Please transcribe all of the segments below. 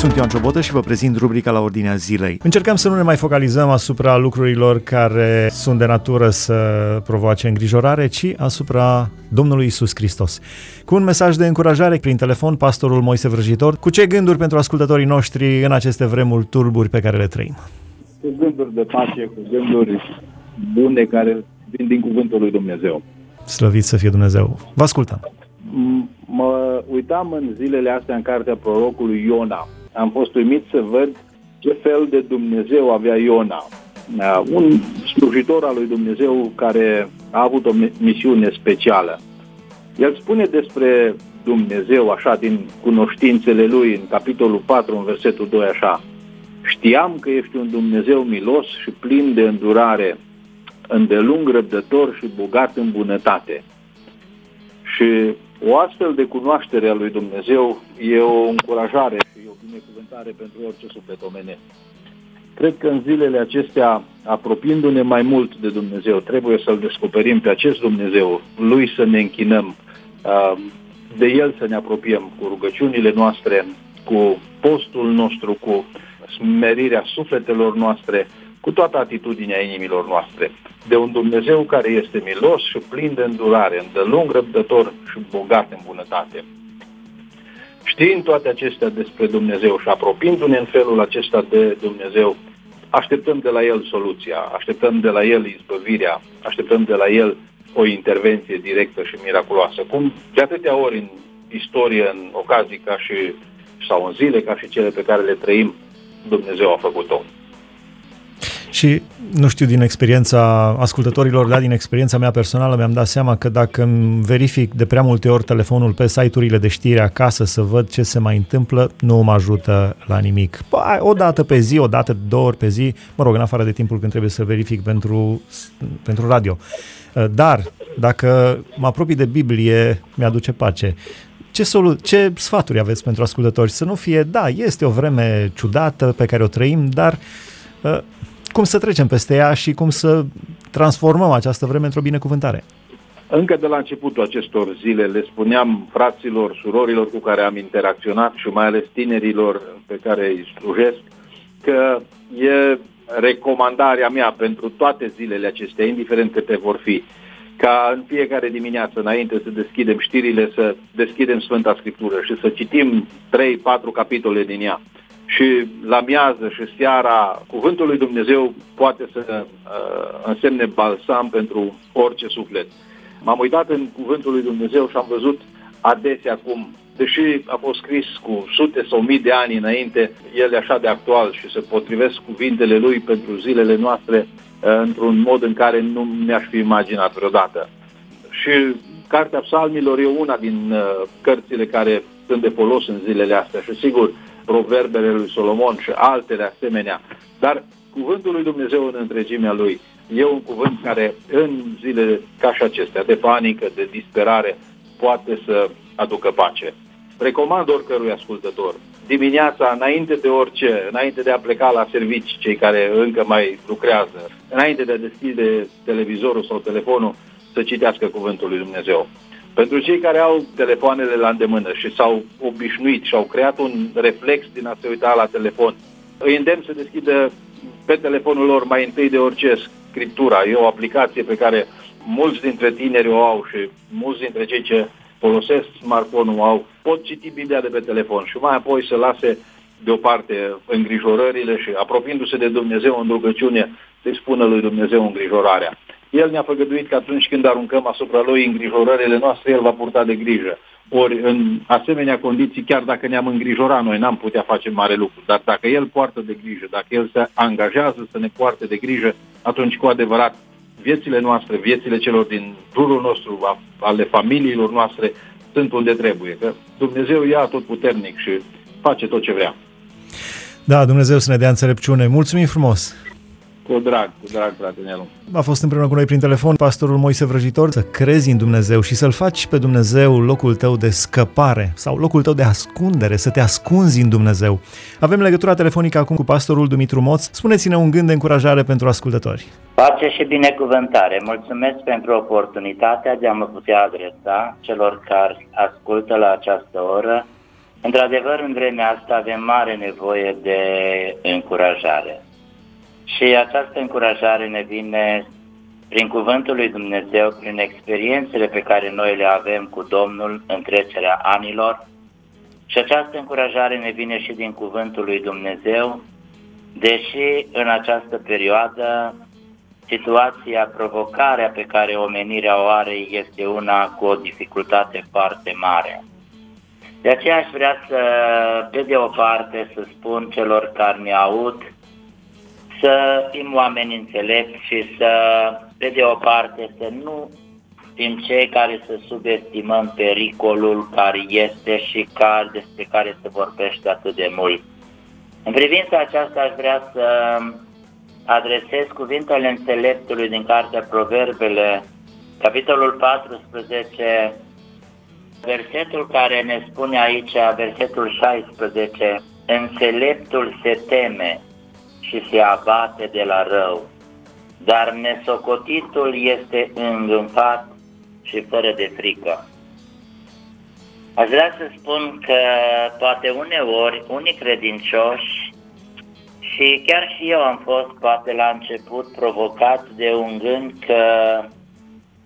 Sunt Ioan Ciobotă și vă prezint rubrica la ordinea zilei. Încercăm să nu ne mai focalizăm asupra lucrurilor care sunt de natură să provoace îngrijorare, ci asupra Domnului Isus Hristos. Cu un mesaj de încurajare prin telefon, pastorul Moise Vrăjitor, cu ce gânduri pentru ascultătorii noștri în aceste vremuri turburi pe care le trăim? Cu gânduri de pace, cu gânduri bune care vin din cuvântul lui Dumnezeu. Slăvit să fie Dumnezeu. Vă ascultăm. Mă uitam în zilele astea în cartea prorocului Iona. Am fost uimit să văd ce fel de Dumnezeu avea Iona. Uh, un slujitor al lui Dumnezeu care a avut o misiune specială. El spune despre Dumnezeu așa din cunoștințele lui în capitolul 4, în versetul 2 așa. Știam că ești un Dumnezeu milos și plin de îndurare, îndelung răbdător și bogat în bunătate. Și o astfel de cunoaștere a lui Dumnezeu e o încurajare și o binecuvântare pentru orice suflet omenesc. Cred că în zilele acestea, apropiindu-ne mai mult de Dumnezeu, trebuie să-L descoperim pe acest Dumnezeu, Lui să ne închinăm, de El să ne apropiem cu rugăciunile noastre, cu postul nostru, cu smerirea sufletelor noastre, cu toată atitudinea inimilor noastre, de un Dumnezeu care este milos și plin de îndurare, îndelung răbdător și bogat în bunătate. Știind toate acestea despre Dumnezeu și apropiindu-ne în felul acesta de Dumnezeu, așteptăm de la El soluția, așteptăm de la El izbăvirea, așteptăm de la El o intervenție directă și miraculoasă. Cum de atâtea ori în istorie, în ocazii ca și, sau în zile ca și cele pe care le trăim, Dumnezeu a făcut-o. Și nu știu din experiența ascultătorilor, dar din experiența mea personală mi-am dat seama că dacă îmi verific de prea multe ori telefonul pe site-urile de știri acasă să văd ce se mai întâmplă, nu mă ajută la nimic. O dată pe zi, o dată, două ori pe zi, mă rog, în afară de timpul când trebuie să verific pentru, pentru radio. Dar dacă mă apropii de Biblie, mi-aduce pace. Ce, solu- ce sfaturi aveți pentru ascultători? Să nu fie, da, este o vreme ciudată pe care o trăim, dar cum să trecem peste ea și cum să transformăm această vreme într-o binecuvântare. Încă de la începutul acestor zile le spuneam fraților, surorilor cu care am interacționat și mai ales tinerilor pe care îi slujesc că e recomandarea mea pentru toate zilele acestea, indiferent câte vor fi, ca în fiecare dimineață, înainte să deschidem știrile, să deschidem Sfânta Scriptură și să citim 3-4 capitole din ea și la miază și seara, cuvântul lui Dumnezeu poate să uh, însemne balsam pentru orice suflet. M-am uitat în cuvântul lui Dumnezeu și am văzut adesea cum, deși a fost scris cu sute sau mii de ani înainte, el e așa de actual și se potrivesc cuvintele lui pentru zilele noastre uh, într-un mod în care nu mi-aș fi imaginat vreodată. Și Cartea Psalmilor e una din uh, cărțile care sunt de folos în zilele astea și sigur, proverbele lui Solomon și altele asemenea, dar cuvântul lui Dumnezeu în întregimea lui e un cuvânt care în zile ca și acestea, de panică, de disperare, poate să aducă pace. Recomand oricărui ascultător, dimineața, înainte de orice, înainte de a pleca la servici, cei care încă mai lucrează, înainte de a deschide televizorul sau telefonul, să citească cuvântul lui Dumnezeu. Pentru cei care au telefoanele la îndemână și s-au obișnuit și au creat un reflex din a se uita la telefon, îi îndemn să deschidă pe telefonul lor mai întâi de orice scriptura. E o aplicație pe care mulți dintre tineri o au și mulți dintre cei ce folosesc smartphone-ul au, pot citi Biblia de pe telefon și mai apoi să lase deoparte îngrijorările și apropiindu-se de Dumnezeu în rugăciune să-i spună lui Dumnezeu îngrijorarea. El ne-a făgăduit că atunci când aruncăm asupra lui îngrijorările noastre, El va purta de grijă. Ori în asemenea condiții, chiar dacă ne-am îngrijorat, noi n-am putea face mare lucru. Dar dacă El poartă de grijă, dacă El se angajează să ne poarte de grijă, atunci cu adevărat viețile noastre, viețile celor din jurul nostru, ale familiilor noastre, sunt unde trebuie. Că Dumnezeu ia tot puternic și face tot ce vrea. Da, Dumnezeu să ne dea înțelepciune. Mulțumim frumos! Cu drag, cu drag, frate Nelu. A fost împreună cu noi prin telefon pastorul Moise Vrăjitor să crezi în Dumnezeu și să-L faci pe Dumnezeu locul tău de scăpare sau locul tău de ascundere, să te ascunzi în Dumnezeu. Avem legătura telefonică acum cu pastorul Dumitru Moț. Spuneți-ne un gând de încurajare pentru ascultători. Pace și binecuvântare. Mulțumesc pentru oportunitatea de a mă putea adresa celor care ascultă la această oră Într-adevăr, în vremea asta avem mare nevoie de încurajare. Și această încurajare ne vine prin cuvântul lui Dumnezeu, prin experiențele pe care noi le avem cu Domnul în trecerea anilor. Și această încurajare ne vine și din cuvântul lui Dumnezeu, deși în această perioadă situația, provocarea pe care omenirea o are este una cu o dificultate foarte mare. De aceea aș vrea să, pe de o parte, să spun celor care ne aud să fim oameni înțelepți și să, pe de o parte, să nu fim cei care să subestimăm pericolul care este și care, despre care se vorbește atât de mult. În privința aceasta aș vrea să adresez cuvintele înțeleptului din cartea Proverbele, capitolul 14, versetul care ne spune aici, versetul 16, Înțeleptul se teme și se abate de la rău, dar nesocotitul este îngânfat și fără de frică. Aș vrea să spun că poate uneori unii credincioși și chiar și eu am fost poate la început provocat de un gând că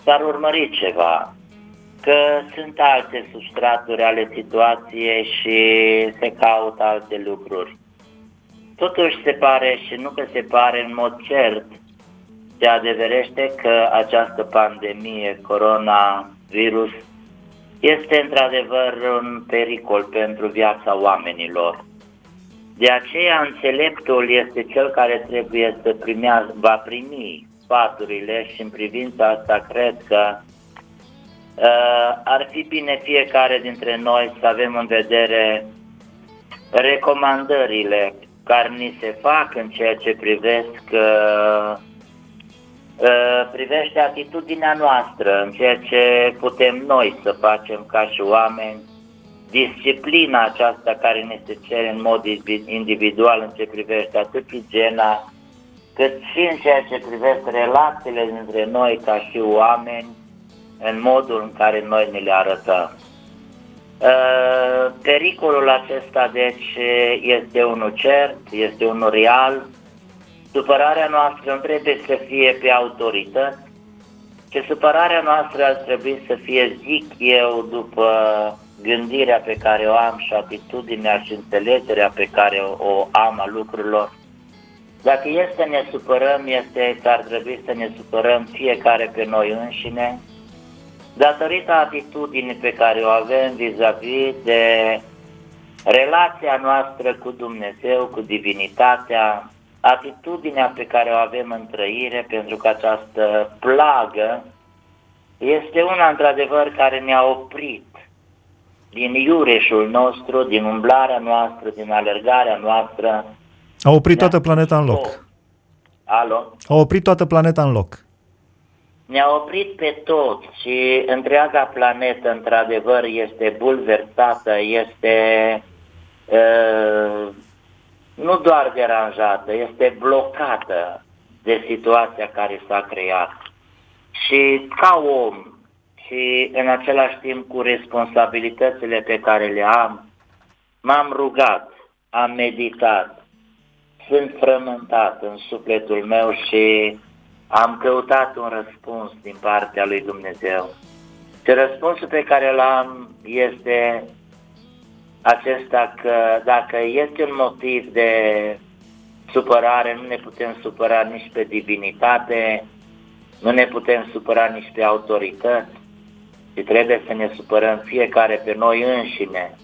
s-ar urmări ceva, că sunt alte substraturi ale situației și se caută alte lucruri. Totuși se pare și nu că se pare în mod cert, se adeverește că această pandemie, coronavirus, este într-adevăr un pericol pentru viața oamenilor. De aceea înțeleptul este cel care trebuie să primea, va primi sfaturile și în privința asta cred că uh, ar fi bine fiecare dintre noi să avem în vedere recomandările care ni se fac în ceea ce privesc uh, uh, privește atitudinea noastră, în ceea ce putem noi să facem ca și oameni, disciplina aceasta care ne se cere în mod individual în ce privește atât igiena, cât și în ceea ce privește relațiile dintre noi ca și oameni, în modul în care noi ne le arătăm. Uh, pericolul acesta, deci, este unul cert, este unul real. Supărarea noastră nu trebuie să fie pe autorități, ci supărarea noastră ar trebui să fie, zic eu, după gândirea pe care o am și atitudinea și înțelegerea pe care o am a lucrurilor. Dacă este să ne supărăm, este că ar trebui să ne supărăm fiecare pe noi înșine, datorită atitudinii pe care o avem vis-a-vis -vis de relația noastră cu Dumnezeu, cu divinitatea, atitudinea pe care o avem în trăire, pentru că această plagă este una într-adevăr care ne-a oprit din iureșul nostru, din umblarea noastră, din alergarea noastră. A oprit toată planeta în loc. Alo? A oprit toată planeta în loc ne-a oprit pe toți și întreaga planetă, într-adevăr, este bulversată, este uh, nu doar deranjată, este blocată de situația care s-a creat. Și ca om și în același timp cu responsabilitățile pe care le am, m-am rugat, am meditat, sunt frământat în sufletul meu și am căutat un răspuns din partea lui Dumnezeu. Și răspunsul pe care l-am este acesta că dacă este un motiv de supărare, nu ne putem supăra nici pe divinitate, nu ne putem supăra nici pe autorități, și trebuie să ne supărăm fiecare pe noi înșine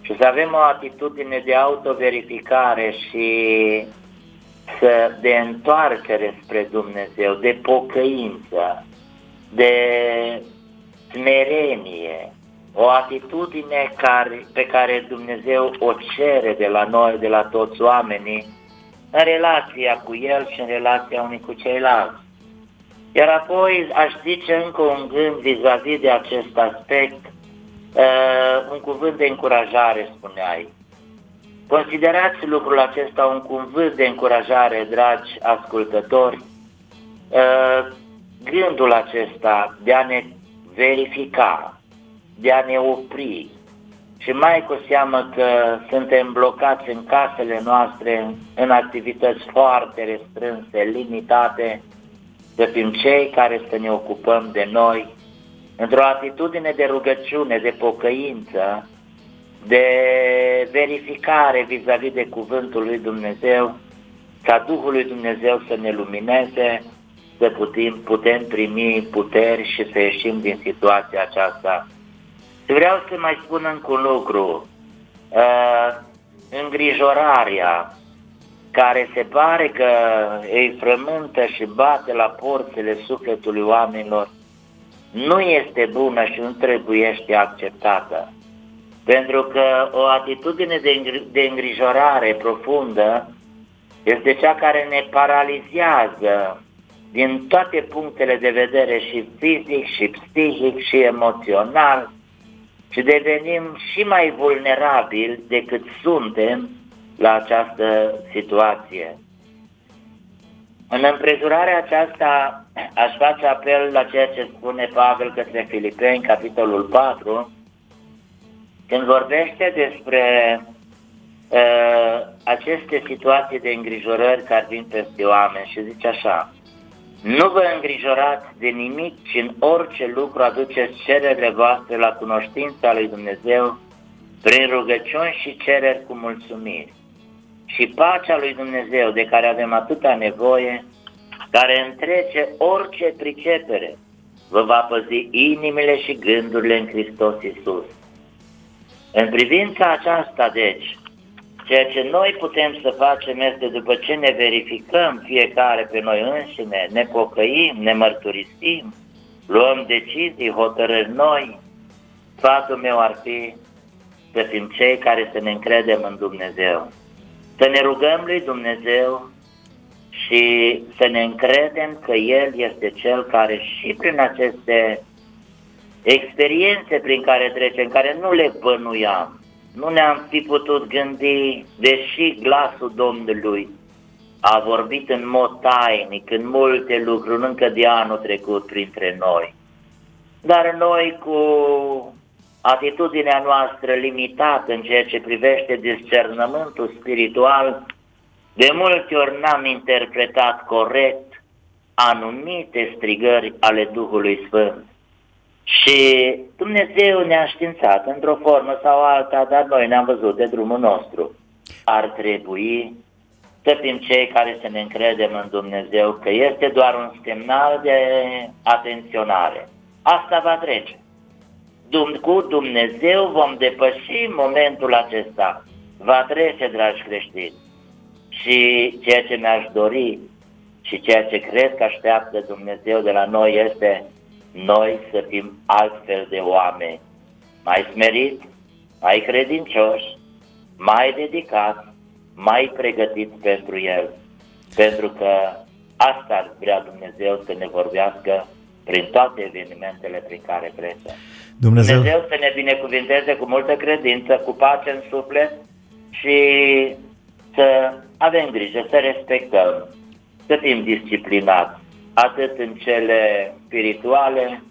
și să avem o atitudine de autoverificare și să, de întoarcere spre Dumnezeu, de pocăință, de smerenie, o atitudine care, pe care Dumnezeu o cere de la noi, de la toți oamenii, în relația cu El și în relația unii cu ceilalți. Iar apoi aș zice încă un gând vis-a-vis de acest aspect, uh, un cuvânt de încurajare, spuneai. Considerați lucrul acesta un cuvânt de încurajare, dragi ascultători, uh, gândul acesta de a ne verifica, de a ne opri. Și mai cu seamă că suntem blocați în casele noastre, în activități foarte restrânse, limitate, să fim cei care să ne ocupăm de noi, într-o atitudine de rugăciune, de pocăință, de verificare vis-a-vis de cuvântul lui Dumnezeu, ca Duhul lui Dumnezeu să ne lumineze, să putem, putem primi puteri și să ieșim din situația aceasta. Vreau să mai spun încă un lucru. Uh, îngrijorarea care se pare că îi frământă și bate la porțile sufletului oamenilor nu este bună și nu trebuiește acceptată. Pentru că o atitudine de îngrijorare profundă este cea care ne paralizează din toate punctele de vedere și fizic, și psihic, și emoțional și devenim și mai vulnerabili decât suntem la această situație. În împrejurarea aceasta aș face apel la ceea ce spune Pavel către Filipeni, capitolul 4, când vorbește despre uh, aceste situații de îngrijorări care vin peste oameni și zice așa, nu vă îngrijorați de nimic, ci în orice lucru aduceți cererile voastre la cunoștința lui Dumnezeu prin rugăciuni și cereri cu mulțumiri. Și pacea lui Dumnezeu de care avem atâta nevoie, care întrece orice pricepere, vă va păzi inimile și gândurile în Hristos Iisus. În privința aceasta, deci, Ceea ce noi putem să facem este după ce ne verificăm fiecare pe noi înșine, ne pocăim, ne mărturisim, luăm decizii, hotărâri noi, sfatul meu ar fi să fim cei care să ne încredem în Dumnezeu. Să ne rugăm lui Dumnezeu și să ne încredem că El este Cel care și prin aceste experiențe prin care trecem, care nu le bănuiam, nu ne-am fi putut gândi, deși glasul Domnului a vorbit în mod tainic, în multe lucruri, încă de anul trecut printre noi. Dar noi cu atitudinea noastră limitată în ceea ce privește discernământul spiritual, de multe ori n-am interpretat corect anumite strigări ale Duhului Sfânt. Și Dumnezeu ne-a științat într-o formă sau alta, dar noi ne-am văzut de drumul nostru. Ar trebui să fim cei care să ne încredem în Dumnezeu, că este doar un semnal de atenționare. Asta va trece. Cu Dumnezeu vom depăși momentul acesta. Va trece, dragi creștini. Și ceea ce mi-aș dori și ceea ce cred că așteaptă Dumnezeu de la noi este noi să fim altfel de oameni, mai smeriți, mai credincioși, mai dedicați, mai pregătiți pentru El, pentru că asta ar vrea Dumnezeu să ne vorbească prin toate evenimentele prin care trecem. Dumnezeu... Dumnezeu să ne binecuvinteze cu multă credință, cu pace în suflet și să avem grijă, să respectăm, să fim disciplinați, atât în cele spirituale,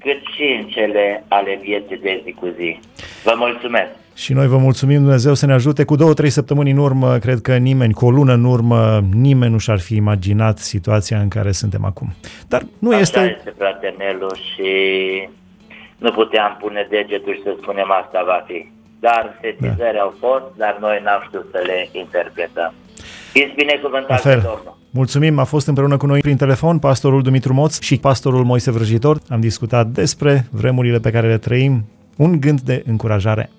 cât și în cele ale vieții de zi cu zi. Vă mulțumesc! Și noi vă mulțumim Dumnezeu să ne ajute. Cu două, trei săptămâni în urmă, cred că nimeni, cu o lună în urmă, nimeni nu și-ar fi imaginat situația în care suntem acum. Dar nu Așa este... este, frate Nelu, și nu puteam pune degetul și să spunem asta va fi. Dar sesizări da. au fost, dar noi n-am știut să le interpretăm. Fiți binecuvântați de Domnul! Mulțumim, a fost împreună cu noi prin telefon pastorul Dumitru Moț și pastorul Moise Vrăjitor. Am discutat despre vremurile pe care le trăim, un gând de încurajare